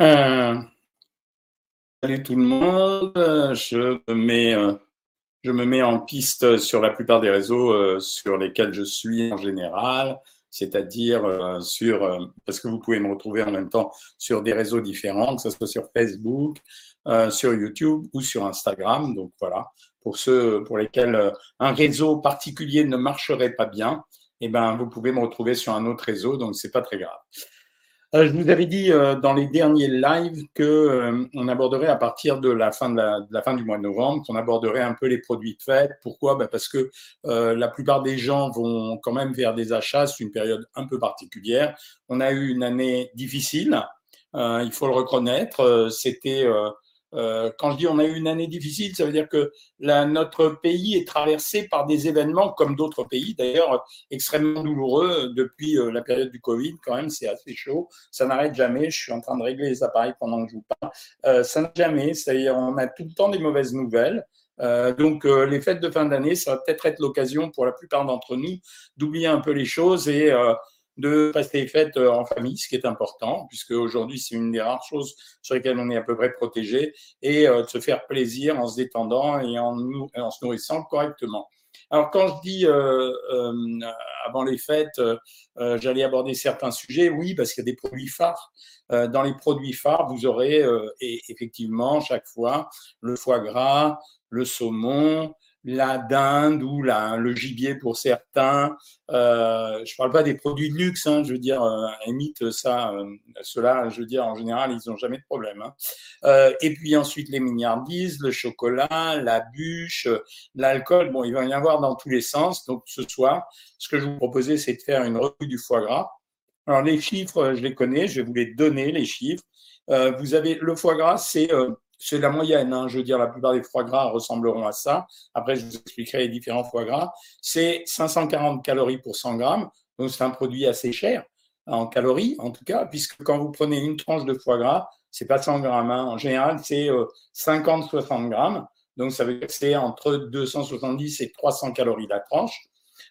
Euh, salut tout le monde. Je me, mets, euh, je me mets en piste sur la plupart des réseaux euh, sur lesquels je suis en général, c'est-à-dire sur, parce que vous pouvez me retrouver en même temps sur des réseaux différents, que ce soit sur Facebook, sur YouTube ou sur Instagram. Donc voilà, pour ceux pour lesquels un réseau particulier ne marcherait pas bien, eh ben, vous pouvez me retrouver sur un autre réseau, donc c'est pas très grave. Euh, je vous avais dit euh, dans les derniers lives que euh, on aborderait à partir de la fin de la, fin du mois de novembre, qu'on aborderait un peu les produits de fête. Pourquoi? Ben Parce que la plupart des gens vont quand même vers des achats. C'est une période un peu particulière. On a eu une année difficile. il faut le reconnaître. C'était euh, quand je dis on a eu une année difficile, ça veut dire que notre pays est traversé par des événements comme d'autres pays, d'ailleurs extrêmement douloureux depuis euh, la période du Covid. Quand même, c'est assez chaud. Ça n'arrête jamais. Je suis en train de régler les appareils pendant que je vous parle. Euh, ça n'arrête jamais. C'est-à-dire on a tout le temps des mauvaises nouvelles. donc les fêtes de fin d'année, ça va peut-être être, l'occasion pour la plupart d'entre nous d'oublier un peu les choses et de passer les fêtes euh, en famille, ce qui est important, puisque aujourd'hui c'est une des rares choses sur lesquelles on est à peu près protégé, et euh, de se faire plaisir en se détendant et en, en se nourrissant correctement. Alors quand je dis euh, avant les fêtes, j'allais aborder certains sujets, oui, parce qu'il y a des produits phares. dans les produits phares, vous aurez et effectivement chaque fois le foie gras, le saumon, la dinde ou la, le gibier pour certains. Euh, je parle pas des produits de luxe, hein, je veux dire, euh, ça, euh, cela, je veux dire, en général, ils n'ont jamais de problème. Hein. Euh, et puis ensuite, les milliardises, le chocolat, la bûche, l'alcool, bon, il va y en avoir dans tous les sens. Donc ce soir, ce que je vous proposais, c'est de faire une revue du foie gras. Alors les chiffres, je les connais, je vais vous les donner, les chiffres. vous avez le foie gras, c'est c'est la moyenne. Hein. je veux dire, la plupart des foie gras ressembleront à ça. Après, je vous expliquerai les différents foie gras. C'est 540 calories pour 100 grammes. Donc, c'est un produit assez cher en calories, en tout cas, puisque quand vous prenez une tranche de foie gras, c'est pas 100 grammes. Hein. En général, c'est 50-60 euh, grammes. Donc, ça veut dire que c'est entre 270 et 300 calories la tranche.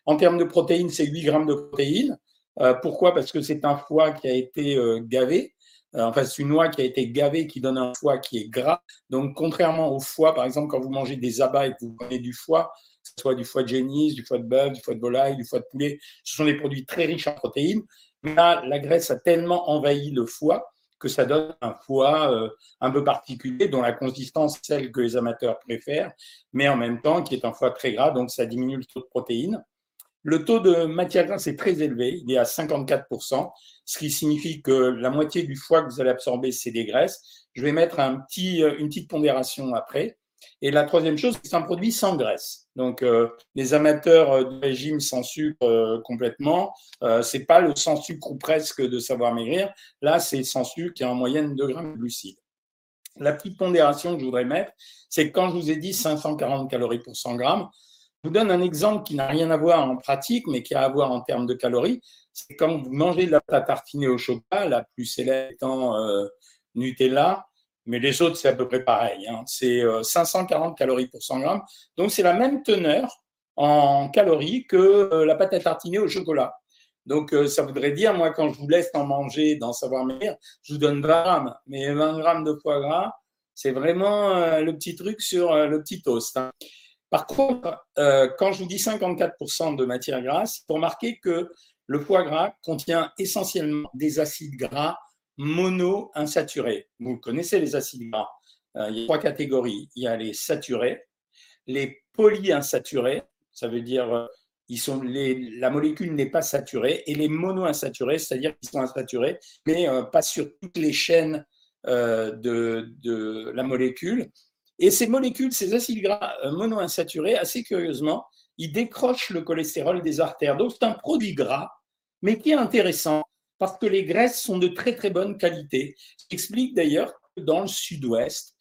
En termes de protéines, c'est 8 grammes de protéines. Euh, pourquoi? Parce que c'est un foie qui a été euh, gavé. Euh, enfin, c'est une noix qui a été gavée, qui donne un foie qui est gras. Donc, contrairement au foie, par exemple, quand vous mangez des abats et que vous prenez du foie, que ce soit du foie de génisse, du foie de bœuf, du foie de volaille, du foie de poulet, ce sont des produits très riches en protéines. Là, la graisse a tellement envahi le foie que ça donne un foie euh, un peu particulier, dont la consistance celle que les amateurs préfèrent, mais en même temps qui est un foie très gras, donc ça diminue le taux de protéines. Le taux de matière grasse est très élevé, il est à 54%, ce qui signifie que la moitié du foie que vous allez absorber, c'est des graisses. Je vais mettre un petit, euh, une petite pondération après. Et la troisième chose, c'est un produit sans graisse. Donc, euh, les amateurs euh, de régime sans sucre complètement, euh, c'est pas le sans sucre ou presque de savoir maigrir. Là, c'est sans sucre qui a en moyenne 2 grammes de glucides. La petite pondération que je voudrais mettre, c'est que quand je vous ai dit 540 calories pour 100 grammes, je vous donne un exemple qui n'a rien à voir en pratique, mais qui a à voir en termes de calories. C'est quand vous mangez de la pâte tartinée au chocolat, la plus célèbre étant euh, Nutella, mais les autres, c'est à peu près pareil. Hein. C'est 540 euh, calories pour 100 grammes. Donc, c'est la même teneur en calories que euh, la pâte à tartiner au chocolat. Donc, ça voudrait dire, moi, quand je vous laisse en manger dans Savoir Maigrir, je vous donne 20 grammes. Mais 20 grammes de foie gras, c'est vraiment le petit truc sur le petit toast. Hein. Par contre, quand je vous dis 54% de matière grasse, il faut remarquer que le foie gras contient essentiellement des acides gras monoinsaturés. Vous connaissez les acides gras. Euh, il y a trois catégories. Il y a les saturés, les polyinsaturés, ça veut dire euh, ils sont la molécule n'est pas saturée, et les monoinsaturés, c'est-à-dire qu'ils sont insaturés, mais pas sur toutes les chaînes de, la molécule. Et ces molécules, ces acides gras euh, monoinsaturés, assez curieusement, ils décrochent le cholestérol des artères. Donc c'est un produit gras, mais qui est intéressant parce que les graisses sont de très très bonne qualité. J'explique d'ailleurs que dans le sud-ouest,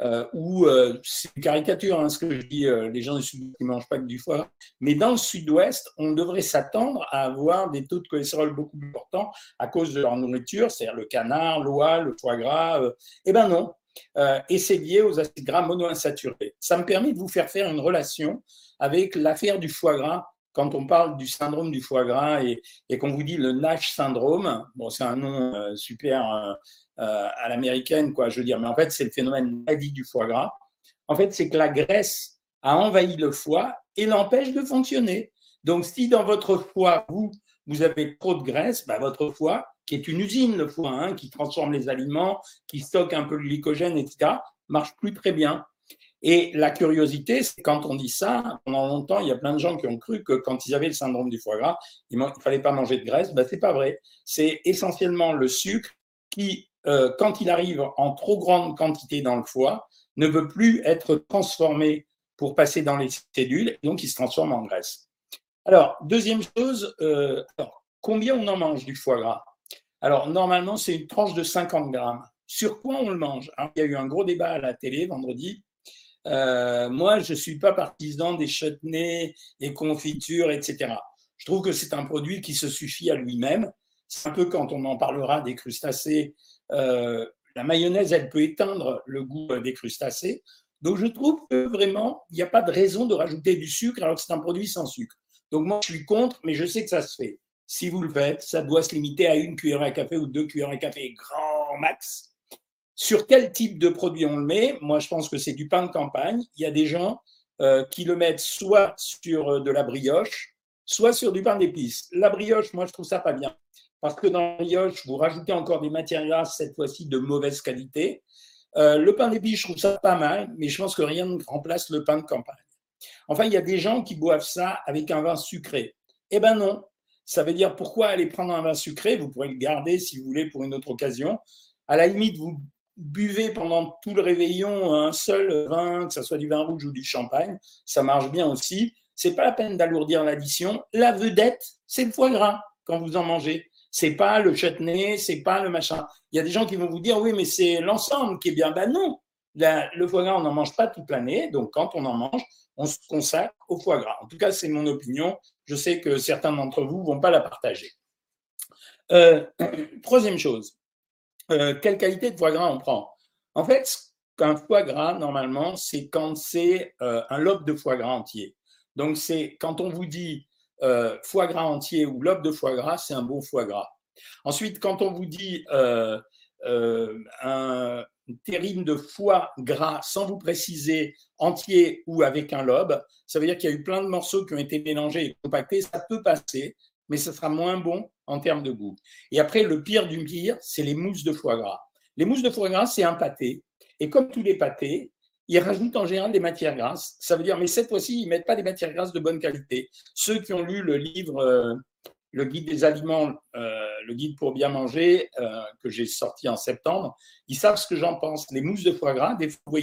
euh, où euh, c'est une caricature, hein, ce que je dis, les gens du sud qui ne mangent pas que du foie, mais dans le sud-ouest, on devrait s'attendre à avoir des taux de cholestérol beaucoup plus importants à cause de leur nourriture, c'est-à-dire le canard, l'oie, le foie gras. eh ben non, euh, et c'est lié aux acides gras monoinsaturés. Ça me permet de vous faire faire une relation avec l'affaire du foie gras quand on parle du syndrome du foie gras et, qu'on vous dit le NASH syndrome, c'est un nom euh, super à l'américaine, quoi, je veux dire. Mais en fait, c'est le phénomène maladie du foie gras. En fait, c'est que la graisse a envahi le foie et l'empêche de fonctionner. Donc, si dans votre foie, vous, vous avez trop de graisse, bah, votre foie, qui est une usine, le foie, hein, qui transforme les aliments, qui stocke un peu le glycogène, etc., marche plus très bien. Et la curiosité, c'est quand on dit ça, pendant longtemps, il y a plein de gens qui ont cru que quand ils avaient le syndrome du foie gras, il ne fallait pas manger de graisse. Ben, c'est pas vrai. C'est essentiellement le sucre qui, euh, quand il arrive en trop grande quantité dans le foie, ne veut plus être transformé pour passer dans les cellules, donc il se transforme en graisse. Alors, deuxième chose, euh, combien on en mange du foie gras? Alors, normalement, c'est une tranche de 50 grammes. Sur quoi on le mange? Il y a eu un gros débat à la télé vendredi euh, moi, je ne suis pas partisan des chutneys et confitures, etc. Je trouve que c'est un produit qui se suffit à lui-même. C'est un peu quand on en parlera des crustacés. Euh, la mayonnaise, elle peut éteindre le goût des crustacés. Donc, je trouve que vraiment, il n'y a pas de raison de rajouter du sucre alors que c'est un produit sans sucre. Donc, moi, je suis contre, mais je sais que ça se fait. Si vous le faites, ça doit se limiter à une cuillère à café ou deux cuillères à café grand max. Sur quel type de produit on le met Moi, je pense que c'est du pain de campagne. Il y a des gens euh, qui le mettent soit sur euh, de la brioche, soit sur du pain d'épices. La brioche, moi, je trouve ça pas bien. Parce que dans la brioche, vous rajoutez encore des matières grasses, cette fois-ci de mauvaise qualité. Euh, le pain d'épices, je trouve ça pas mal, mais je pense que rien ne remplace le pain de campagne. Enfin, il y a des gens qui boivent ça avec un vin sucré. Eh ben non. Ça veut dire pourquoi aller prendre un vin sucré? Vous pourrez le garder si vous voulez pour une autre occasion. À la limite, vous buvez pendant tout le réveillon un seul vin, que ce soit du vin rouge ou du champagne, ça marche bien aussi. C'est pas la peine d'alourdir l'addition. La vedette, c'est le foie gras quand vous en mangez. C'est pas le chutney, c'est pas le machin. Il y a des gens qui vont vous dire oui, mais c'est l'ensemble qui est bien. Ben non, le foie gras, on n'en mange pas toute l'année. Donc quand on en mange, on se consacre au foie gras. En tout cas, c'est mon opinion. Je sais que certains d'entre vous vont pas la partager. Euh, troisième chose, euh, quelle qualité de foie gras on prend? En fait, un foie gras, normalement, c'est quand c'est euh, un lobe de foie gras entier. Donc, c'est quand on vous dit euh, foie gras entier ou lobe de foie gras, c'est un bon foie gras. Ensuite, quand on vous dit un, terrine de foie gras sans vous préciser entier ou avec un lobe, ça veut dire qu'il y a eu plein de morceaux qui ont été mélangés et compactés. Ça peut passer, mais ça sera moins bon en termes de goût. Et après, le pire du pire, c'est les mousses de foie gras. Les mousses de foie gras, c'est un pâté. Et comme tous les pâtés, ils rajoutent en général des matières grasses. Ça veut dire, mais cette fois-ci, ils ne mettent pas des matières grasses de bonne qualité. Ceux qui ont lu le livre, euh, le guide des aliments, euh, le guide pour bien manger, euh, que j'ai sorti en septembre, ils savent ce que j'en pense. Les mousses de foie gras, des vous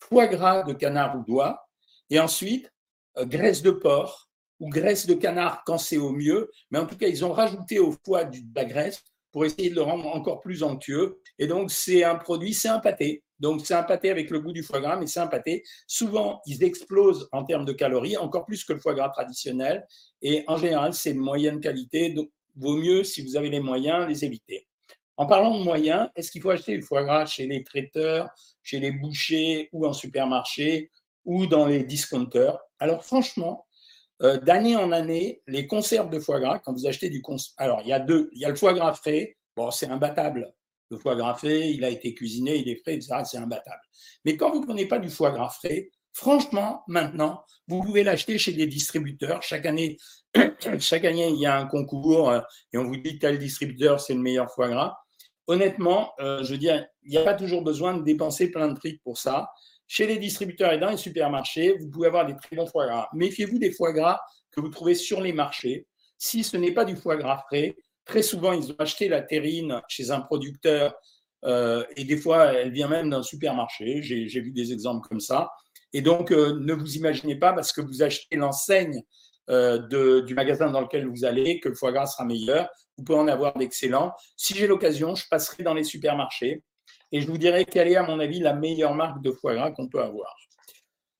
foie gras de canard ou d'oie, et ensuite, graisse de porc, ou graisse de canard quand c'est au mieux, mais en tout cas, ils ont rajouté au foie de la graisse pour essayer de le rendre encore plus onctueux. Et donc, c'est un produit, c'est un pâté. Donc, c'est un pâté avec le goût du foie gras, mais c'est un pâté. Souvent, ils explosent en termes de calories, encore plus que le foie gras traditionnel. Et en général, c'est de moyenne qualité. Donc, vaut mieux, si vous avez les moyens, les éviter. En parlant de moyens, est-ce qu'il faut acheter du foie gras chez les traiteurs, chez les bouchers ou en supermarché ou dans les discounters? Alors, franchement, euh, d'année en année, les conserves de foie gras, quand vous achetez du alors il y a deux, il y a le foie gras frais, bon c'est imbattable. Le foie gras frais, il a été cuisiné, il est frais, etc. C'est imbattable. Mais quand vous ne prenez pas du foie gras frais, franchement, maintenant, vous pouvez l'acheter chez des distributeurs. Chaque année, chaque année, il y a un concours euh, et on vous dit tel distributeur, c'est le meilleur foie gras. Honnêtement, euh, je veux dire, il n'y a pas toujours besoin de dépenser plein de fric pour ça. Chez les distributeurs et dans les supermarchés, vous pouvez avoir des très bons foie gras. Méfiez-vous des foie gras que vous trouvez sur les marchés. Si ce n'est pas du foie gras frais, très souvent, ils ont acheté la terrine chez un producteur euh, et des fois, elle vient même d'un supermarché. J'ai vu des exemples comme ça. Et donc, euh, ne vous imaginez pas parce que vous achetez l'enseigne euh, du magasin dans lequel vous allez que le foie gras sera meilleur. Vous pouvez en avoir d'excellents. Si j'ai l'occasion, je passerai dans les supermarchés et je vous dirai quelle est, à mon avis, la meilleure marque de foie gras qu'on peut avoir.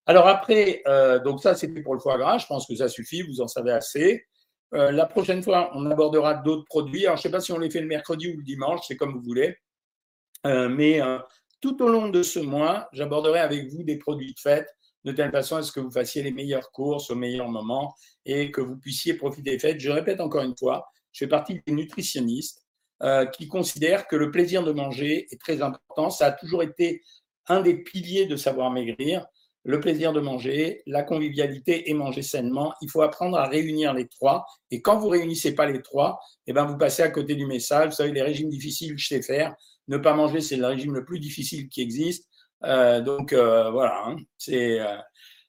Alors après, euh, donc ça c'était pour le foie gras, je pense que ça suffit, vous en savez assez. Euh, la prochaine fois, on abordera d'autres produits. Alors je ne sais pas si on les fait le mercredi ou le dimanche, c'est comme vous voulez. Euh, mais tout au long de ce mois, j'aborderai avec vous des produits de fête, de telle façon à ce que vous fassiez les meilleures courses au meilleur moment et que vous puissiez profiter des fêtes. Je répète encore une fois, je fais partie des nutritionnistes euh, qui considère que le plaisir de manger est très important. Ça a toujours été un des piliers de savoir maigrir. Le plaisir de manger, la convivialité et manger sainement. Il faut apprendre à réunir les trois. Et quand vous réunissez pas les trois, eh ben vous passez à côté du message. Vous savez, les régimes difficiles, je sais faire. Ne pas manger, c'est le régime le plus difficile qui existe. Euh, donc euh, voilà, hein. c'est.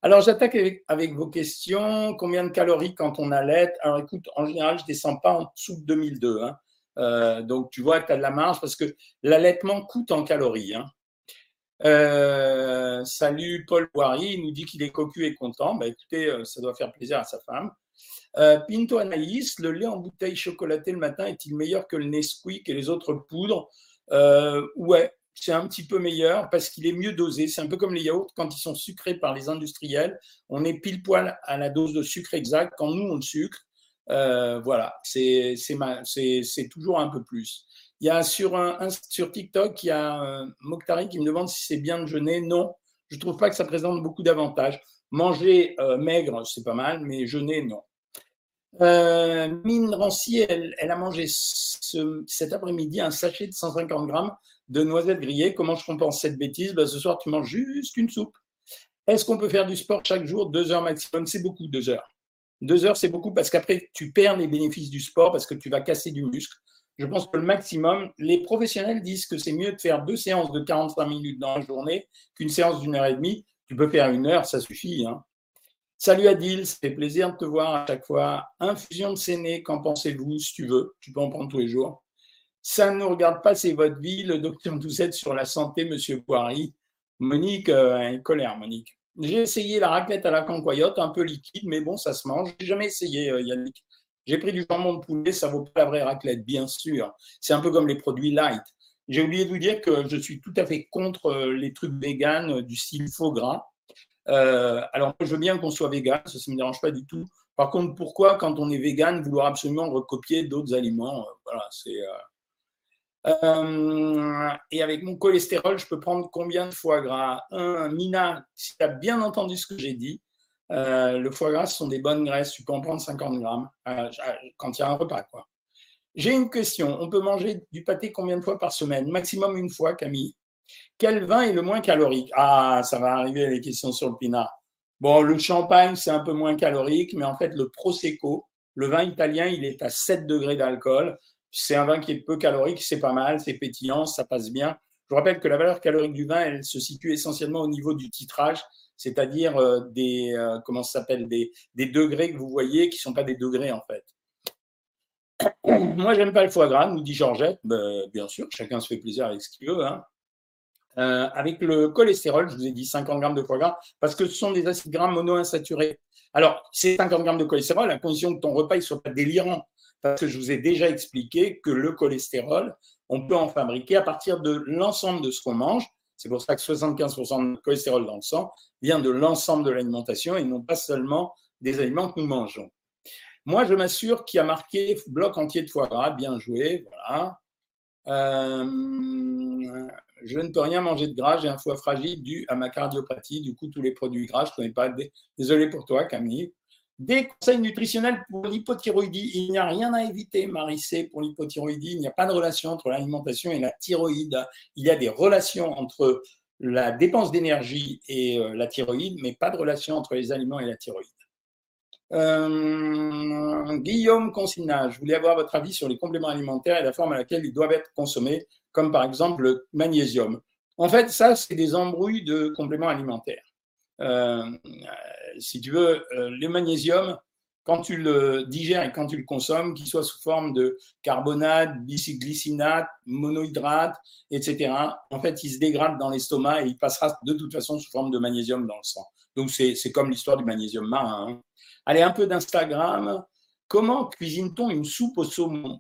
Alors j'attaque avec, vos questions. Combien de calories quand on allait Alors écoute, en général, je descends pas en dessous de 2002. Hein. Donc tu vois que tu as de la marge parce que l'allaitement coûte en calories. Hein. salut Paul Boiry, il nous dit qu'il est cocu et content. Bah, écoutez, ça doit faire plaisir à sa femme. Pinto Anaïs, le lait en bouteille chocolatée le matin est-il meilleur que le Nesquik et les autres poudres? Ouais, c'est un petit peu meilleur parce qu'il est mieux dosé. C'est un peu comme les yaourts quand ils sont sucrés par les industriels. On est pile poil à la dose de sucre exacte quand nous on le sucre. Euh, voilà, c'est toujours un peu plus. Il y a sur, un, sur TikTok, il y a Mokhtari qui me demande si c'est bien de jeûner. Non, je ne trouve pas que ça présente beaucoup d'avantages. Manger euh, maigre, c'est pas mal, mais jeûner, non. Euh, Mine Rancy, elle, elle, a mangé cet après-midi un sachet de 150 grammes de noisettes grillées. Comment je compense cette bêtise? Ben, Ce soir, tu manges juste une soupe. Est-ce qu'on peut faire du sport chaque jour? Deux heures maximum, c'est beaucoup, deux heures. Deux heures, c'est beaucoup parce qu'après, tu perds les bénéfices du sport parce que tu vas casser du muscle. Je pense que le maximum, les professionnels disent que c'est mieux de faire deux séances de 45 minutes dans la journée qu'une séance d'une heure et demie. Tu peux faire une heure, ça suffit. Hein. Salut Adil, ça fait plaisir de te voir à chaque fois. Infusion de séné, qu'en pensez-vous Si tu veux, tu peux en prendre tous les jours. Ça ne nous regarde pas, c'est votre vie. Le docteur Doucette sur la santé, monsieur Poiry. Monique, euh, colère, Monique. J'ai essayé la raclette à la cancoyote, un peu liquide, mais bon, ça se mange. J'ai jamais essayé, euh, Yannick. J'ai pris du jambon de poulet, ça vaut pas la vraie raclette, bien sûr. C'est un peu comme les produits light. J'ai oublié de vous dire que je suis tout à fait contre euh, les trucs véganes euh, du style faux gras. alors, je veux bien qu'on soit vegan, ça ne me dérange pas du tout. Par contre, pourquoi, quand on est vegan, vouloir absolument recopier d'autres aliments Voilà, c'est. Et avec mon cholestérol, je peux prendre combien de foie gras? Un, Mina, si tu as bien entendu ce que j'ai dit, euh, le foie gras, ce sont des bonnes graisses. Tu peux en prendre 50 grammes euh, quand il y a un repas. quoi. J'ai une question. On peut manger du pâté combien de fois par semaine? Maximum une fois, Camille. Quel vin est le moins calorique? Ah, ça va arriver les questions sur le pinard. Bon, le champagne, c'est un peu moins calorique, mais en fait, le Prosecco, le vin italien, il est à 7 degrés d'alcool. C'est un vin qui est peu calorique, c'est pas mal, c'est pétillant, ça passe bien. Je vous rappelle que la valeur calorique du vin, elle se situe essentiellement au niveau du titrage, c'est-à-dire euh, des euh, comment s'appelle des, degrés que vous voyez qui sont pas des degrés en fait. Moi, j'aime pas le foie gras, nous dit Georgette. Ben, bien sûr, chacun se fait plaisir avec ce qu'il veut. Hein. Euh, avec le cholestérol, je vous ai dit 50 grammes de foie gras, parce que ce sont des acides gras monoinsaturés. Alors, c'est 50 grammes de cholestérol à condition que ton repas ne soit pas délirant parce que je vous ai déjà expliqué que le cholestérol, on peut en fabriquer à partir de l'ensemble de ce qu'on mange. C'est pour ça que 75% de cholestérol dans le sang vient de l'ensemble de l'alimentation et non pas seulement des aliments que nous mangeons. Moi, je m'assure qu'il y a marqué bloc entier de foie gras, bien joué, voilà. Euh, je ne peux rien manger de gras, j'ai un foie fragile dû à ma cardiopathie, du coup tous les produits gras, je ne connais pas. Désolé pour toi, Camille. Des conseils nutritionnels pour l'hypothyroïdie. Il n'y a rien à éviter, Marissé, pour l'hypothyroïdie. Il n'y a pas de relation entre l'alimentation et la thyroïde. Il y a des relations entre la dépense d'énergie et euh, la thyroïde, mais pas de relation entre les aliments et la thyroïde. Euh, Guillaume Consignage, je voulais avoir votre avis sur les compléments alimentaires et la forme à laquelle ils doivent être consommés, comme par exemple le magnésium. En fait, ça, c'est des embrouilles de compléments alimentaires. Euh, si tu veux, euh, le magnésium, quand tu le digères et quand tu le consommes, qu'il soit sous forme de carbonate, bicyglycinate, monohydrate, etc., en fait, il se dégrade dans l'estomac et il passera de toute façon sous forme de magnésium dans le sang. Donc, c'est comme l'histoire du magnésium marin. Hein. Allez, un peu d'Instagram. Comment cuisine-t-on une soupe au saumon?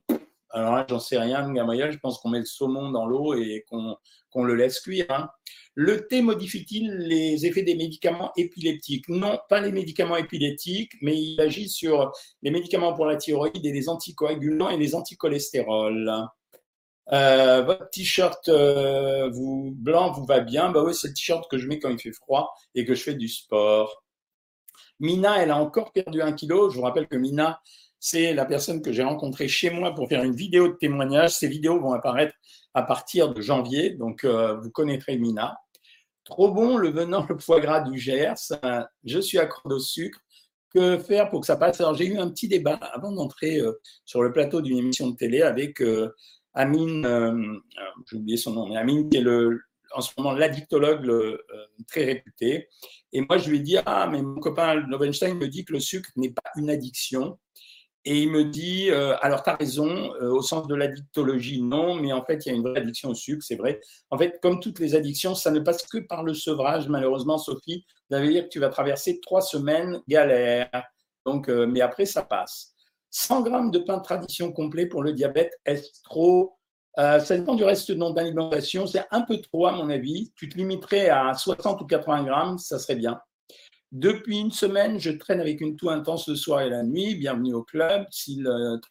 Alors là, j'en sais rien, Gabriel. Je pense qu'on met le saumon dans l'eau et qu'on le laisse cuire. Hein. Le thé modifie-t-il les effets des médicaments épileptiques? Non, pas les médicaments épileptiques, mais il agit sur les médicaments pour la thyroïde et les anticoagulants et les anticholestérols. Euh, votre t-shirt euh, blanc vous va bien? Bah oui, c'est le t-shirt que je mets quand il fait froid et que je fais du sport. Mina, elle a encore perdu un kilo. Je vous rappelle que Mina, c'est la personne que j'ai rencontrée chez moi pour faire une vidéo de témoignage. Ces vidéos vont apparaître à partir de janvier, donc euh, vous connaîtrez Mina. Trop bon le venant, le foie gras du Gers. Je suis accro au sucre. Que faire pour que ça passe? Alors j'ai eu un petit débat avant d'entrer euh, sur le plateau d'une émission de télé avec euh, Amine, j'ai oublié son nom, mais Amine qui est le, en ce moment l'addictologue très réputé. Et moi, je lui ai dit, ah, mais mon copain Lovenstein me dit que le sucre n'est pas une addiction. Et il me dit, euh, alors tu as raison, euh, au sens de l'addictologie, non, mais en fait, il y a une vraie addiction au sucre, c'est vrai. En fait, comme toutes les addictions, ça ne passe que par le sevrage, malheureusement, Sophie. Ça veut dire que tu vas traverser trois semaines galère. Donc, euh, mais après, ça passe. 100 grammes de pain de tradition complet pour le diabète, est-ce trop? Ça dépend du reste de l'alimentation. C'est un peu trop, à mon avis. Tu te limiterais à 60 ou 80 grammes, ça serait bien. Depuis une semaine, je traîne avec une toux intense le soir et la nuit. Bienvenue au club, SIL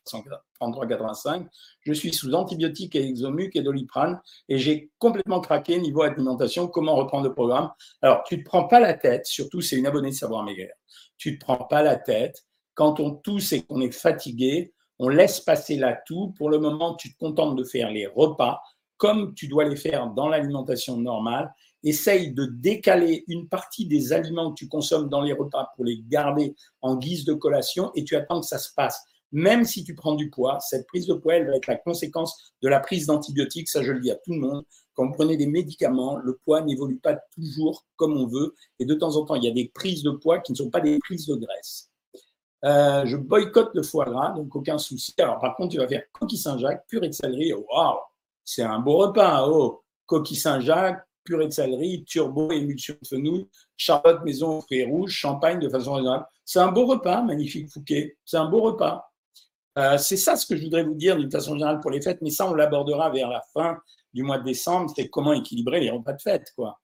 3385. Je suis sous antibiotiques et exomuc et doliprane et j'ai complètement craqué niveau alimentation. Comment reprendre le programme? Alors, tu ne te prends pas la tête, surtout c'est une abonnée de Savoir Maigrir. Tu ne te prends pas la tête. Quand on tousse et qu'on est fatigué, on laisse passer la toux. Pour le moment, tu te contentes de faire les repas comme tu dois les faire dans l'alimentation normale essaye de décaler une partie des aliments que tu consommes dans les repas pour les garder en guise de collation et tu attends que ça se passe. Même si tu prends du poids, cette prise de poids, elle va être la conséquence de la prise d'antibiotiques. Ça, je le dis à tout le monde. Quand vous prenez des médicaments, le poids n'évolue pas toujours comme on veut. Et de temps en temps, il y a des prises de poids qui ne sont pas des prises de graisse. Euh, je boycotte le foie gras, donc aucun souci. Alors, par contre, tu vas faire coquille Saint-Jacques, purée de céleri. Waouh, c'est un beau repas. Oh, coquille Saint-Jacques, purée de céleri, turbo, émulsion de fenouil, charlotte maison fruits rouges, champagne de façon raisonnable. C'est un beau repas, magnifique Fouquet. C'est un beau repas. Euh, c'est ça ce que je voudrais vous dire d'une façon générale pour les fêtes, mais ça, on l'abordera vers la fin du mois de décembre. C'est comment équilibrer les repas de fête, quoi.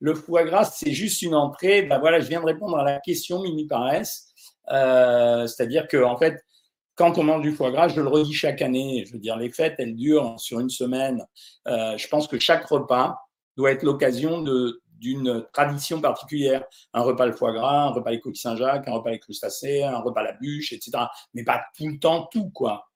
Le foie gras, c'est juste une entrée. Ben voilà, je viens de répondre à la question, Mimi Paresse. Euh, c'est-à-dire que, en fait, quand on mange du foie gras, je le redis chaque année. Je veux dire, les fêtes, elles durent sur une semaine. Euh, je pense que chaque repas, doit être l'occasion d'une tradition particulière. Un repas le foie gras, un repas les coquilles Saint-Jacques, un repas les crustacés, un repas la bûche, etc. Mais pas tout le temps tout, quoi.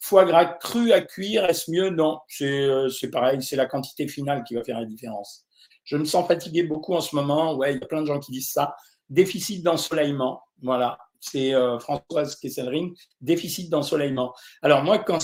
Foie gras cru à cuire, est-ce mieux? Non, euh, c'est pareil, c'est la quantité finale qui va faire la différence. Je me sens fatigué beaucoup en ce moment. Ouais, il y a plein de gens qui disent ça. Déficit d'ensoleillement, voilà. C'est euh, Françoise Kesselring, déficit d'ensoleillement. Alors moi, quand,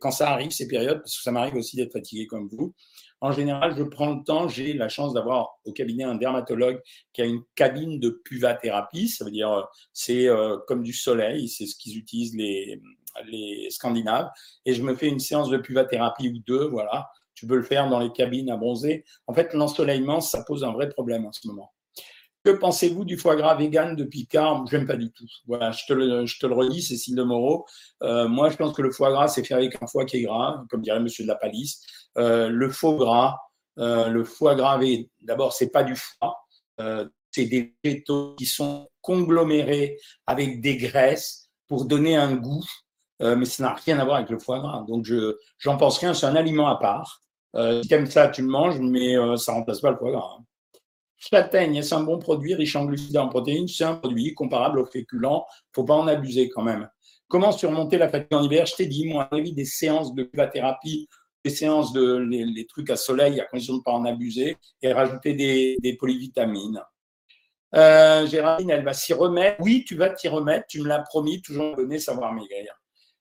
quand ça arrive, ces périodes, parce que ça m'arrive aussi d'être fatigué comme vous, en général, je prends le temps, j'ai la chance d'avoir au cabinet un dermatologue qui a une cabine de puvathérapie, ça veut dire c'est euh, comme du soleil, c'est ce qu'ils utilisent les, les Scandinaves, et je me fais une séance de puvathérapie ou deux, voilà. Tu peux le faire dans les cabines à bronzer. En fait, l'ensoleillement, ça pose un vrai problème en ce moment. Que pensez-vous du foie gras vegan de Picard J'aime pas du tout. Voilà, je te le, je te le redis, Cécile de Moreau. Euh, moi, je pense que le foie gras, c'est fait avec un foie qui est gras, comme dirait Monsieur de la Palisse. Euh, le faux gras, euh, le foie gras, d'abord, c'est pas du foie. c'est des végétaux qui sont conglomérés avec des graisses pour donner un goût, mais ça n'a rien à voir avec le foie gras. Donc, je j'en pense rien. C'est un aliment à part. si tu aimes ça, tu le manges, mais ça remplace pas le foie gras. Hein. Châtaigne, c'est un bon produit riche en glucides et en protéines. C'est un produit comparable au féculent. Il ne faut pas en abuser quand même. Comment surmonter la fatigue en hiver? Je t'ai dit, moi, avis, des séances de thérapie, des séances de les, trucs à soleil, à condition de ne pas en abuser, et rajouter des, polyvitamines. Euh, Géraldine, elle va s'y remettre. Oui, tu vas t'y remettre. Tu me l'as promis, toujours donné savoir maigrir.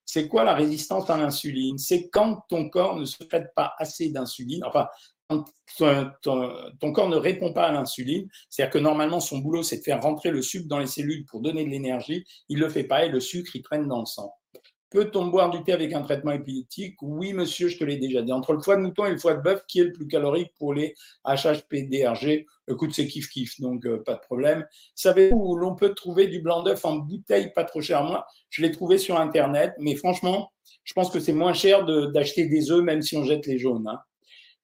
C'est quoi la résistance à l'insuline? C'est quand ton corps ne se traite pas assez d'insuline, enfin, ton, corps ne répond pas à l'insuline, c'est-à-dire que normalement son boulot c'est de faire rentrer le sucre dans les cellules pour donner de l'énergie, il ne le fait pas et le sucre il traîne dans le sang. Peut-on boire du thé avec un traitement épileptique? Oui, monsieur, je te l'ai déjà dit. Entre le foie de mouton et le foie de bœuf, qui est le plus calorique pour les HHPDRG Écoute, c'est kiff-kiff, donc euh, pas de problème. Savez-vous où l'on peut trouver du blanc d'œuf en bouteille? Pas trop cher Moi, je l'ai trouvé sur Internet, mais franchement, je pense que c'est moins cher d'acheter des œufs, même si on jette les jaunes. Hein.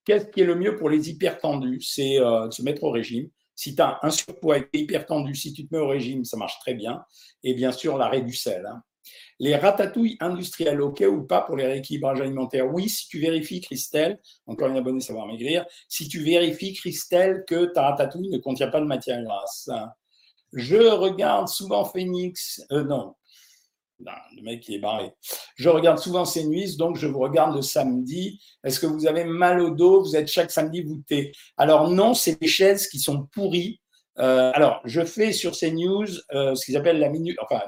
Qu'est-ce qui est le mieux pour les hypertendus? C'est euh, se mettre au régime. Si tu as un surpoids et hypertendu, si tu te mets au régime, ça marche très bien. Et bien sûr, l'arrêt du sel. Hein. Les ratatouilles industrielles, OK ou pas pour les rééquilibrages alimentaires? Oui, si tu vérifies, Christelle, encore une abonnée Savoir Maigrir, si tu vérifies, Christelle, que ta ratatouille ne contient pas de matière grasse. Je regarde souvent Phoenix, euh, non, le mec qui est barré. Je regarde souvent ces nuits, donc je vous regarde le samedi. Est-ce que vous avez mal au dos? Vous êtes chaque samedi voûté Alors non, c'est des chaises qui sont pourries. Euh, alors, je fais sur ces news euh, ce qu'ils appellent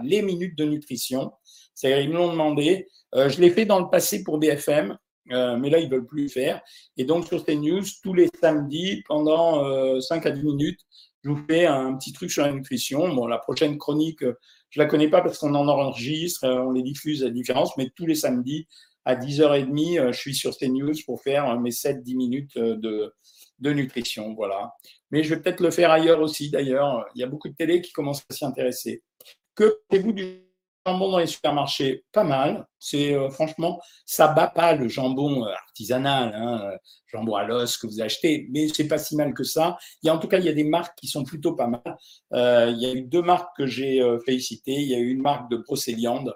les minutes de nutrition. C'est-à-dire, ils me l'ont demandé. Euh, je l'ai fait dans le passé pour BFM, mais là, ils veulent plus le faire. Et donc, sur ces news, tous les samedis, pendant 5 à 10 minutes, je vous fais un petit truc sur la nutrition. Bon, la prochaine chronique, je la connais pas parce qu'on en enregistre, euh, on les diffuse à différence, mais tous les samedis à 10h30, euh, je suis sur CNews pour faire euh, mes 7-10 minutes de, de nutrition. Voilà. Mais je vais peut-être le faire ailleurs aussi, d'ailleurs. Il y a beaucoup de télé qui commencent à s'y intéresser. Que pensez-vous du jambon dans les supermarchés, pas mal. C'est euh, franchement, ça bat pas le jambon euh, artisanal, hein, euh, jambon à l'os que vous achetez, mais c'est pas si mal que ça. Il y a en tout cas, il y a des marques qui sont plutôt pas mal. il y a eu deux marques que j'ai félicitées. Il y a eu une marque de Brocéliande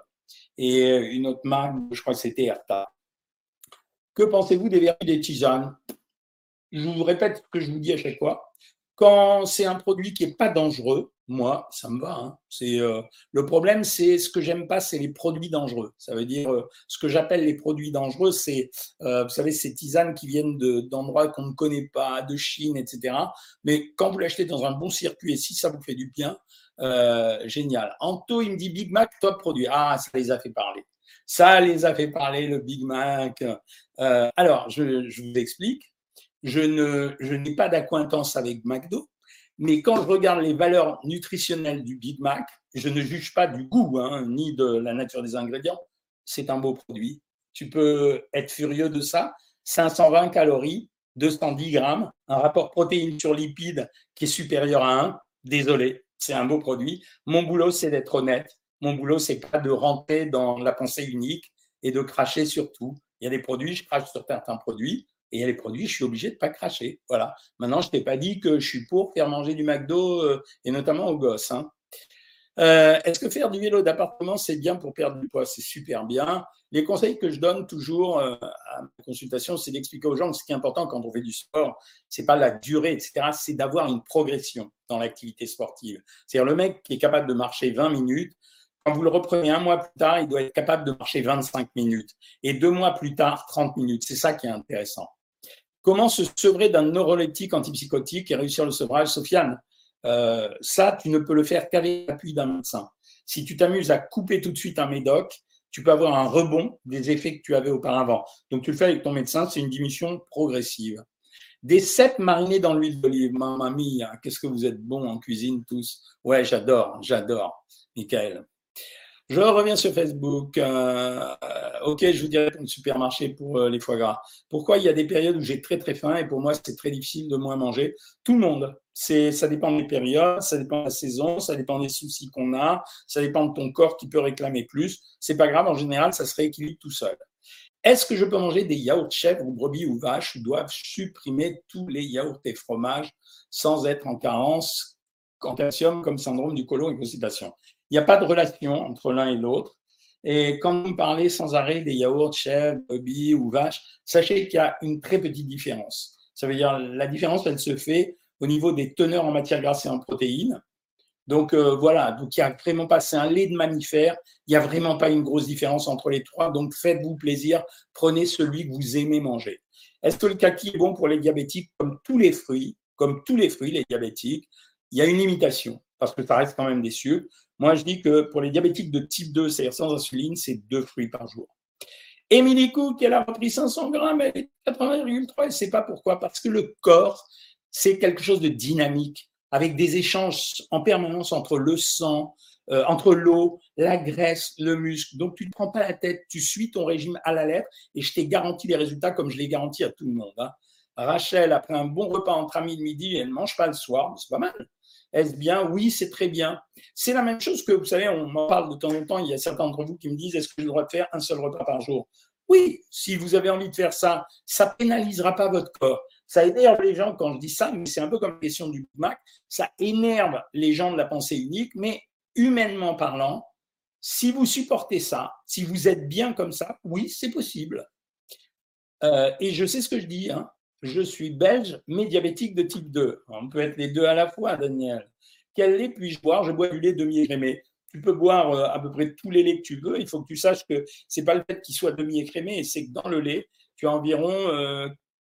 et une autre marque, je crois que c'était Erta. Que pensez-vous des vertus des tisanes? Je vous répète ce que je vous dis à chaque fois. Quand c'est un produit qui n'est pas dangereux, moi, ça me va. Hein. C'est euh, le problème, c'est ce que j'aime pas, c'est les produits dangereux. Ça veut dire euh, ce que j'appelle les produits dangereux, c'est euh, vous savez ces tisanes qui viennent d'endroits qu'on ne connaît pas, de Chine, etc. Mais quand vous l'achetez dans un bon circuit et si ça vous fait du bien, génial. Anto, il me dit Big Mac, top produit. Ah, ça les a fait parler. Ça les a fait parler le Big Mac. alors, je, vous explique. Je je n'ai pas d'acquaintance avec McDo mais quand je regarde les valeurs nutritionnelles du Big Mac, je ne juge pas du goût hein, ni de la nature des ingrédients. C'est un beau produit. Tu peux être furieux de ça. 520 calories, 210 grammes, un rapport protéines sur lipides qui est supérieur à 1. Désolé, c'est un beau produit. Mon boulot, c'est d'être honnête. Mon boulot, c'est pas de rentrer dans la pensée unique et de cracher sur tout. Il y a des produits, je crache sur certains produits. Et il y a les produits, je suis obligé de ne pas cracher. Voilà. Maintenant, je ne t'ai pas dit que je suis pour faire manger du McDo, euh, et notamment aux gosses. Hein. Euh, est-ce que faire du vélo d'appartement, c'est bien pour perdre du poids? C'est super bien. Les conseils que je donne toujours euh, à ma consultation, c'est d'expliquer aux gens que ce qui est important quand on fait du sport, c'est pas la durée, etc. C'est d'avoir une progression dans l'activité sportive. C'est-à-dire le mec qui est capable de marcher 20 minutes, quand vous le reprenez un mois plus tard, il doit être capable de marcher 25 minutes. Et deux mois plus tard, 30 minutes. C'est ça qui est intéressant. Comment se sevrer d'un neuroleptique antipsychotique et réussir le sevrage, Sofiane euh, Ça, tu ne peux le faire qu'avec l'appui d'un médecin. Si tu t'amuses à couper tout de suite un médoc, tu peux avoir un rebond des effets que tu avais auparavant. Donc, tu le fais avec ton médecin, c'est une diminution progressive. Des cèpes marinés dans l'huile d'olive. Mamma mia, qu'est-ce que vous êtes bons en cuisine tous. Ouais, j'adore, j'adore, Michael. Je reviens sur Facebook. Euh, ok, je vous dirais pour le supermarché pour euh, les foie gras. Pourquoi il y a des périodes où j'ai très très faim et pour moi c'est très difficile de moins manger? Tout le monde. Ça dépend des périodes, ça dépend de la saison, ça dépend des soucis qu'on a, ça dépend de ton corps qui peut réclamer plus. C'est pas grave, en général, ça se rééquilibre tout seul. Est-ce que je peux manger des yaourts chèvres ou brebis ou vaches ou doivent supprimer tous les yaourts et fromages sans être en carence en calcium comme syndrome du côlon et constipation? N'y a pas de relation entre l'un et l'autre. Et quand vous parlez sans arrêt des yaourts, chèvres, brebis ou vaches, sachez qu'il y a une très petite différence. Ça veut dire la différence, elle se fait au niveau des teneurs en matière grasse et en protéines. Donc euh, voilà, donc il n'y a vraiment pas, c'est un lait de mammifère, il n'y a vraiment pas une grosse différence entre les trois. Donc faites-vous plaisir, prenez celui que vous aimez manger. Est-ce que le kaki est bon pour les diabétiques Comme tous les fruits, comme tous les fruits, les diabétiques, il y a une limitation parce que ça reste quand même des sucres. Moi, je dis que pour les diabétiques de type 2, c'est-à-dire sans insuline, c'est deux fruits par jour. Émilie Cook, elle a repris 500 grammes, elle est 80,3, elle ne sait pas pourquoi. Parce que le corps, c'est quelque chose de dynamique, avec des échanges en permanence entre le sang, euh, entre l'eau, la graisse, le muscle. Donc, tu ne prends pas la tête, tu suis ton régime à la lettre et je t'ai garanti les résultats comme je l'ai garanti à tout le monde. Hein. Rachel, après un bon repas entre amis le midi, elle ne mange pas le soir, c'est pas mal. Est-ce bien? Oui, c'est très bien. C'est la même chose que, vous savez, on m'en parle de temps en temps. Il y a certains d'entre vous qui me disent est-ce que droit de faire un seul repas par jour? Oui, si vous avez envie de faire ça, ça pénalisera pas votre corps. Ça énerve les gens quand je dis ça, mais c'est un peu comme la question du Mac. Ça énerve les gens de la pensée unique, mais humainement parlant, si vous supportez ça, si vous êtes bien comme ça, oui, c'est possible. Euh, et je sais ce que je dis. Hein je suis belge, mais diabétique de type 2. On peut être les deux à la fois, Daniel. Quel lait puis-je boire Je bois du lait demi-écrémé. tu peux boire euh, à peu près tous les laits que tu veux. Il faut que tu saches que c'est pas le fait qu'il soit demi-écrémé, c'est que dans le lait, tu as environ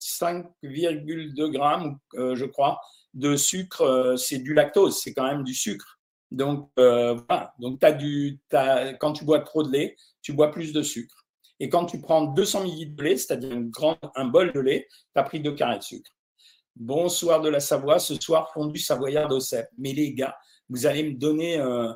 5,2 grammes, je crois, de sucre. c'est du lactose, c'est quand même du sucre. Donc, voilà. Donc, as du, as, quand tu bois trop de lait, tu bois plus de sucre. Et quand tu prends 200 ml de lait, c'est-à-dire un bol de lait, tu as pris deux carrés de sucre. Bonsoir de la Savoie, ce soir fondu savoyard d'Ossep. Mais les gars, vous allez me donner, euh,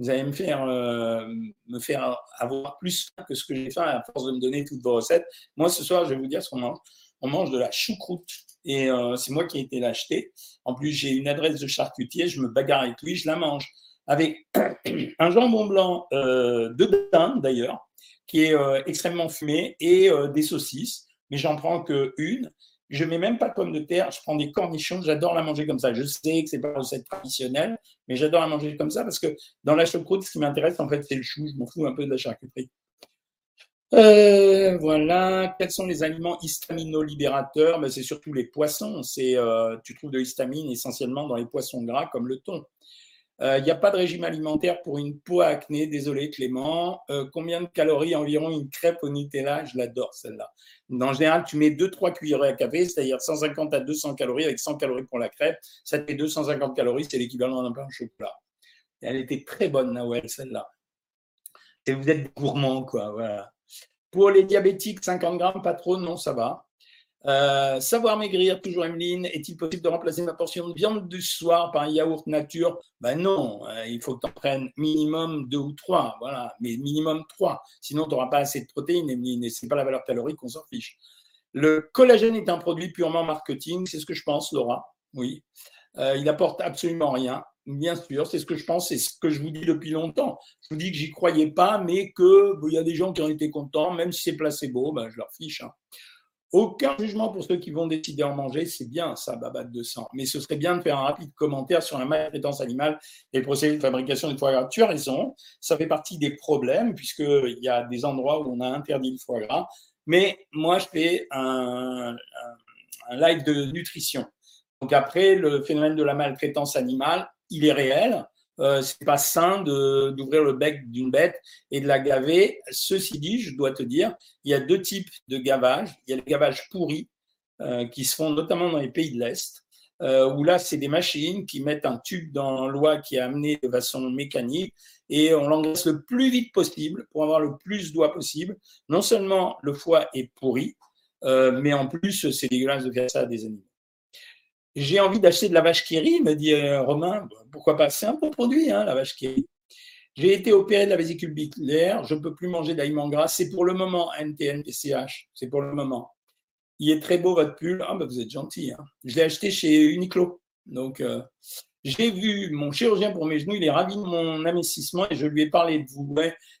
vous allez me faire, euh, me faire avoir plus que ce que j'ai fait à force de me donner toutes vos recettes. Moi, ce soir, je vais vous dire ce qu'on mange. On mange de la choucroute et euh, c'est moi qui ai été l'acheter. En plus, j'ai une adresse de charcutier, je me bagarre avec lui, je la mange avec un jambon blanc de dinde d'ailleurs, qui est extrêmement fumé et des saucisses, mais j'en prends que une je mets même pas de pommes de terre, je prends des cornichons, j'adore la manger comme ça. Je sais que c'est pas une recette traditionnelle, mais j'adore la manger comme ça parce que dans la choucroute, ce qui m'intéresse, en fait, c'est le chou. Je m'en fous un peu de la charcuterie. Euh, voilà. Quels sont les aliments histaminolibérateurs? Ben, C'est surtout les poissons. C'est, euh, tu trouves de l'histamine essentiellement dans les poissons gras comme le thon. Euh, il n'y a pas de régime alimentaire pour une peau à acné. Désolé Clément. Euh, combien de calories environ une crêpe au Nutella? Je l'adore celle-là. En général, tu mets 2-3 cuillerées à café, c'est-à-dire 150 à 200 calories avec 100 calories pour la crêpe. Ça te fait 250 calories, c'est l'équivalent d'un pain au chocolat. elle était très bonne, Nawel, celle-là. Vous êtes gourmand, quoi. Pour les diabétiques, 50 grammes, pas trop, non, ça va. Euh, savoir maigrir, toujours Emeline. Est-il possible de remplacer ma portion de viande du soir par un yaourt nature? Ben non, euh, il faut que tu en prennes minimum deux ou trois, voilà, mais minimum trois. Sinon, tu n'auras pas assez de protéines, Emeline, et ce n'est pas la valeur calorique qu'on s'en fiche. Le collagène est un produit purement marketing, c'est ce que je pense, Laura. Oui. Euh, il apporte absolument rien. Bien sûr, c'est ce que je pense, c'est ce que je vous dis depuis longtemps. Je vous dis que j'y croyais pas, mais qu'il y a des gens qui ont été contents, même si c'est placebo, ben, je leur fiche. Hein. Aucun jugement pour ceux qui vont décider en manger, c'est bien ça, de sang. Mais ce serait bien de faire un rapide commentaire sur la maltraitance animale et le procédé de fabrication du foie gras. Tu as raison, ça fait partie des problèmes, puisqu'il y a des endroits où on a interdit le foie gras. Mais moi, je fais un live de nutrition. Donc après, le phénomène de la maltraitance animale, il est réel. Euh, c'est pas sain d'ouvrir le bec d'une bête et de la gaver. Ceci dit, je dois te dire, il y a deux types de gavage. Il y a les gavages pourris euh, qui se font notamment dans les pays de l'Est, euh, où là, c'est des machines qui mettent un tube dans l'oie qui est amené de façon mécanique et on l'engraisse le plus vite possible pour avoir le plus d'oie possible. Non seulement le foie est pourri, euh, mais en plus, c'est dégueulasse de faire ça à des animaux. J'ai envie d'acheter de la vache qui rit, me dit euh, Romain. Pourquoi pas? C'est un bon produit, hein, la vache qui rit. J'ai été opéré de la vésicule biliaire, je ne peux plus manger d'aliments gras. C'est pour le moment, NTN, PCH, c'est pour le moment. Il est très beau votre pull. Ah, ben vous êtes gentil. Hein. Je l'ai acheté chez Uniqlo. Donc, euh, j'ai vu mon chirurgien pour mes genoux, il est ravi de mon investissement et je lui ai parlé de vous.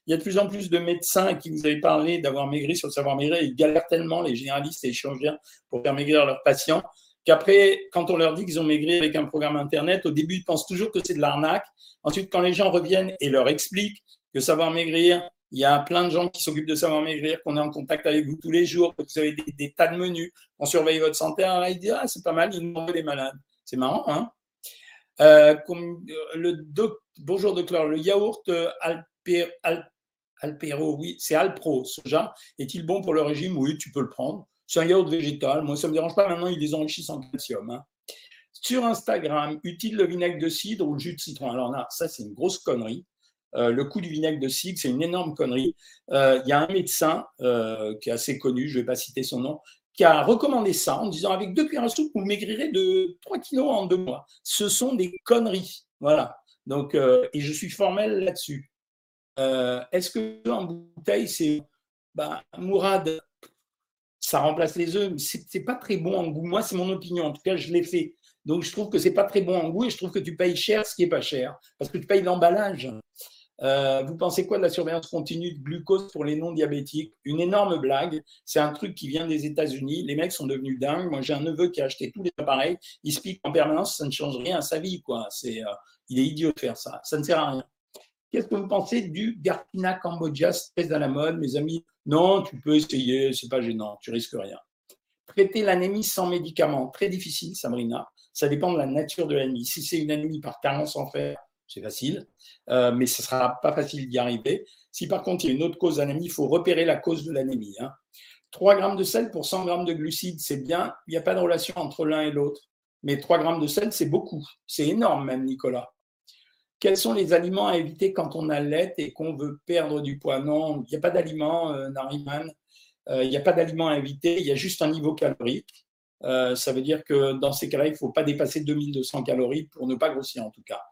il y a de plus en plus de médecins qui vous avez parlé d'avoir maigri sur le savoir maigrir. Ils galèrent tellement, les généralistes et les chirurgiens, pour faire maigrir leurs patients qu'après, quand on leur dit qu'ils ont maigri avec un programme Internet, au début, ils pensent toujours que c'est de l'arnaque. Ensuite, quand les gens reviennent et leur expliquent que savoir maigrir, il y a plein de gens qui s'occupent de savoir maigrir, qu'on est en contact avec vous tous les jours, que vous avez des, tas de menus, on surveille votre santé. Alors, ils disent, ah, c'est pas mal, ils nous des malades. C'est marrant, hein euh, le Bonjour docteur, le yaourt euh, Alpero, oui, c'est Alpro, soja. Est-il bon pour le régime? Oui, tu peux le prendre. C'est un yaourt végétal. Moi, ça ne me dérange pas. Maintenant, ils les enrichissent en calcium. Hein. Sur Instagram, utile le vinaigre de cidre ou le jus de citron. Alors là, ça, c'est une grosse connerie. Euh, le coût du vinaigre de cidre, c'est une énorme connerie. Euh, il y a un médecin euh, qui est assez connu, je ne vais pas citer son nom, qui a recommandé ça en disant avec deux cuillères à soupe, vous maigrirez de 3 kilos en deux mois. Ce sont des conneries. Voilà. Donc, et je suis formel là-dessus. Est-ce que en bouteille, c'est. Bah, Mourad, ça remplace les œufs. C'est pas très bon en goût. Moi, c'est mon opinion. En tout cas, je l'ai fait. Donc, je trouve que c'est pas très bon en goût et je trouve que tu payes cher ce qui est pas cher parce que tu payes l'emballage. Euh, vous pensez quoi de la surveillance continue de glucose pour les non-diabétiques? Une énorme blague. C'est un truc qui vient des États-Unis. Les mecs sont devenus dingues. Moi, j'ai un neveu qui a acheté tous les appareils. Il se pique en permanence. Ça ne change rien à sa vie. Quoi. C'est, euh, il est idiot de faire ça. Ça ne sert à rien. Qu'est-ce que vous pensez du Gartina Cambodia très à la mode, mes amis? Non, tu peux essayer, c'est pas gênant, tu risques rien. Traiter l'anémie sans médicaments, très difficile, Sabrina. Ça dépend de la nature de l'anémie. Si c'est une anémie par carence en fer, c'est facile, euh, mais ce ne sera pas facile d'y arriver. Si par contre il y a une autre cause d'anémie, il faut repérer la cause de l'anémie. 3 hein. grammes de sel pour 100 grammes de glucides, c'est bien, il n'y a pas de relation entre l'un et l'autre. Mais 3 grammes de sel, c'est beaucoup, c'est énorme même, Nicolas. Quels sont les aliments à éviter quand on a l'aide et qu'on veut perdre du poids? Non, il n'y a pas d'aliments, euh, Nariman. Euh, il n'y a pas d'aliments à éviter, il y a juste un niveau calorique. Euh, ça veut dire que dans ces cas-là, il ne faut pas dépasser 2200 calories pour ne pas grossir en tout cas.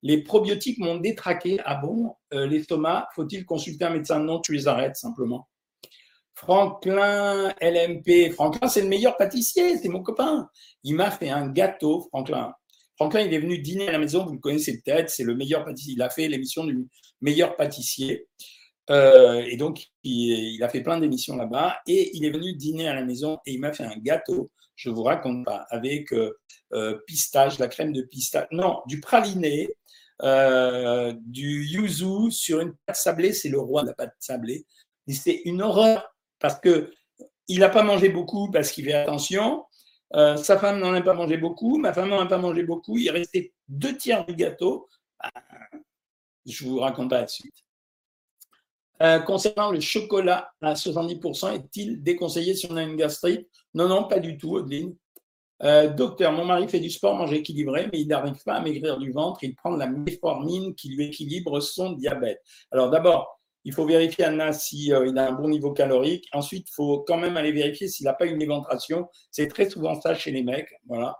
Les probiotiques m'ont détraqué. Ah bon? L'estomac, faut-il consulter un médecin? Non, tu les arrêtes simplement. Franklin LMP. Franklin, c'est le meilleur pâtissier, c'est mon copain. Il m'a fait un gâteau, Franklin. Franklin, il est venu dîner à la maison, vous le connaissez peut-être, c'est le meilleur pâtissier. Il a fait l'émission du meilleur pâtissier. Euh, et donc, il, a fait plein d'émissions là-bas. Et il est venu dîner à la maison et il m'a fait un gâteau, je vous raconte pas, avec euh, euh, pistache, la crème de pistache, non, du praliné, du yuzu sur une pâte sablée. C'est le roi de la pâte sablée. Et c'est une horreur parce que il n'a pas mangé beaucoup parce qu'il fait attention. Sa femme n'en a pas mangé beaucoup. Ma femme n'en a pas mangé beaucoup. Il restait deux tiers du gâteau. Ah, je vous raconte pas la suite. Euh, concernant le chocolat à 70%, est-il déconseillé si on a une gastrite? Non, non, pas du tout, Odine. Euh, docteur, mon mari fait du sport, mange équilibré, mais il n'arrive pas à maigrir du ventre. Il prend de la méformine qui lui équilibre son diabète. Alors d'abord, il faut vérifier Anna s'il euh, a un bon niveau calorique. Ensuite, il faut quand même aller vérifier s'il n'a pas une éventration. C'est très souvent ça chez les mecs. Voilà.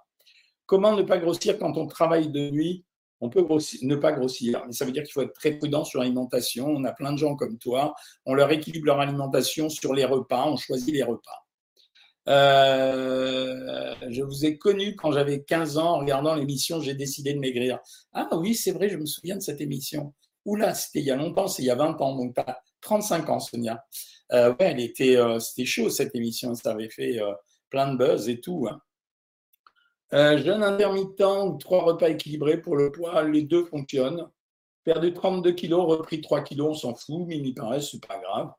Comment ne pas grossir quand on travaille de nuit? On peut ne pas grossir, mais ça veut dire qu'il faut être très prudent sur l'alimentation. On a plein de gens comme toi, on leur équilibre leur alimentation sur les repas, on choisit les repas. Euh, je vous ai connu quand j'avais 15 ans en regardant l'émission J'ai décidé de maigrir. Ah oui, c'est vrai, je me souviens de cette émission. Oula, c'était il y a longtemps, c'est il y a 20 ans, donc pas 35 ans, Sonia. Euh, ouais, elle était, euh, c'était chaud cette émission, ça avait fait plein de buzz et tout. Hein. Euh, jeûne intermittent ou trois repas équilibrés pour le poids, les deux fonctionnent. Perdu 32 kilos, repris 3 kilos, on s'en fout, mais il paraît, c'est pas grave.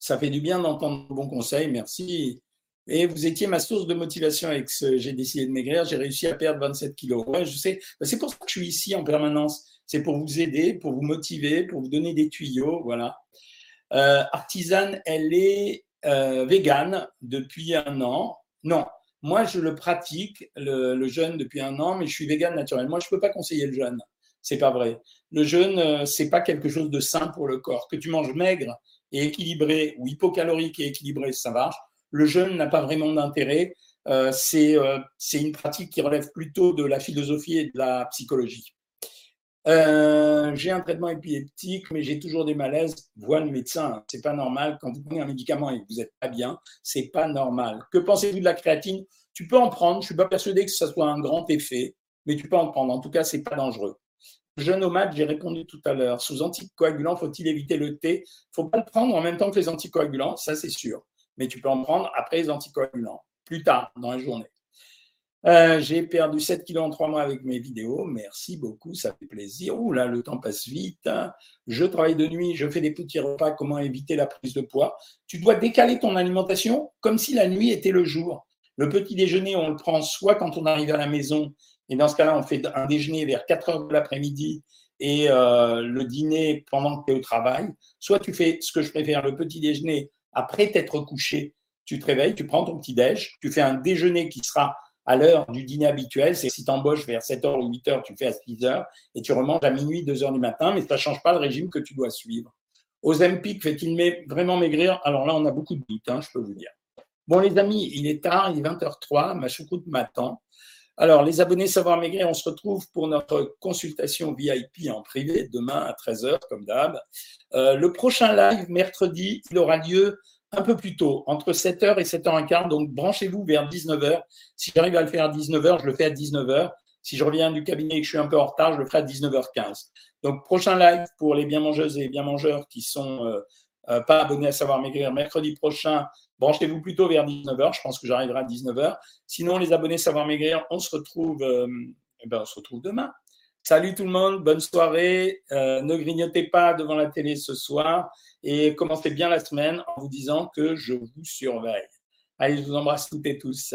Ça fait du bien d'entendre de bons conseils, merci. Et vous étiez ma source de motivation avec ce J'ai décidé de maigrir, j'ai réussi à perdre 27 kilos. Ouais, je sais, bah, c'est pour ça que je suis ici en permanence. C'est pour vous aider, pour vous motiver, pour vous donner des tuyaux, voilà. Euh, artisane, elle est euh, végane depuis un an. Non, moi, je le pratique, le, jeûne, depuis un an, mais je suis vegan naturellement. Je ne peux pas conseiller le jeûne. C'est pas vrai. Le jeûne, euh, c'est pas quelque chose de sain pour le corps. Que tu manges maigre et équilibré ou hypocalorique et équilibré, ça marche. Le jeûne n'a pas vraiment d'intérêt. Euh, c'est une pratique qui relève plutôt de la philosophie et de la psychologie. Euh, j'ai un traitement épileptique, mais j'ai toujours des malaises. Vois le médecin. C'est pas normal. Quand vous prenez un médicament et que vous n'êtes pas bien, c'est pas normal. Que pensez-vous de la créatine? Tu peux en prendre. Je suis pas persuadé que ce soit un grand effet, mais tu peux en prendre. En tout cas, c'est pas dangereux. Jeune nomade, j'ai répondu tout à l'heure. Sous anticoagulants, faut-il éviter le thé? Faut pas le prendre en même temps que les anticoagulants, ça c'est sûr. Mais tu peux en prendre après les anticoagulants, plus tard dans la journée. Euh, j'ai perdu 7 kilos en 3 mois avec mes vidéos. Merci beaucoup, ça fait plaisir. Ouh là, le temps passe vite. Je travaille de nuit, je fais des petits repas. Comment éviter la prise de poids? Tu dois décaler ton alimentation comme si la nuit était le jour. Le petit déjeuner, on le prend soit quand on arrive à la maison, et dans ce cas-là, on fait un déjeuner vers 4 heures de l'après-midi et euh, le dîner pendant que tu es au travail. Soit tu fais ce que je préfère, le petit déjeuner après t'être couché. Tu te réveilles, tu prends ton petit déj, tu fais un déjeuner qui sera à l'heure du dîner habituel. C'est si tu embauches vers 7h ou 8h, tu fais à 6h et tu remanges à minuit, 2h du matin, mais ça ne change pas le régime que tu dois suivre. Ozempic fait-il vraiment maigrir? Alors là, on a beaucoup de doutes, hein, je peux vous dire. Bon, les amis, il est tard, il est 20h03, ma choucroute m'attend. Alors, les abonnés Savoir Maigrir, on se retrouve pour notre consultation VIP en privé demain à 13h, comme d'hab. Euh, le prochain live, mercredi, il aura lieu un peu plus tôt, entre 7h et 7h15. Donc, branchez-vous vers 19h. Si j'arrive à le faire à 19h, je le fais à 19h. Si je reviens du cabinet et que je suis un peu en retard, je le ferai à 19h15. Donc, prochain live pour les bien mangeuses et bien mangeurs qui sont euh, euh, pas abonnés à Savoir Maigrir. Mercredi prochain, branchez-vous plutôt vers 19h. Je pense que j'arriverai à 19h. Sinon, les abonnés Savoir Maigrir, on se retrouve, euh, eh ben, on se retrouve demain. Salut tout le monde, bonne soirée. ne grignotez pas devant la télé ce soir et commencez bien la semaine en vous disant que je vous surveille. Allez, je vous embrasse toutes et tous.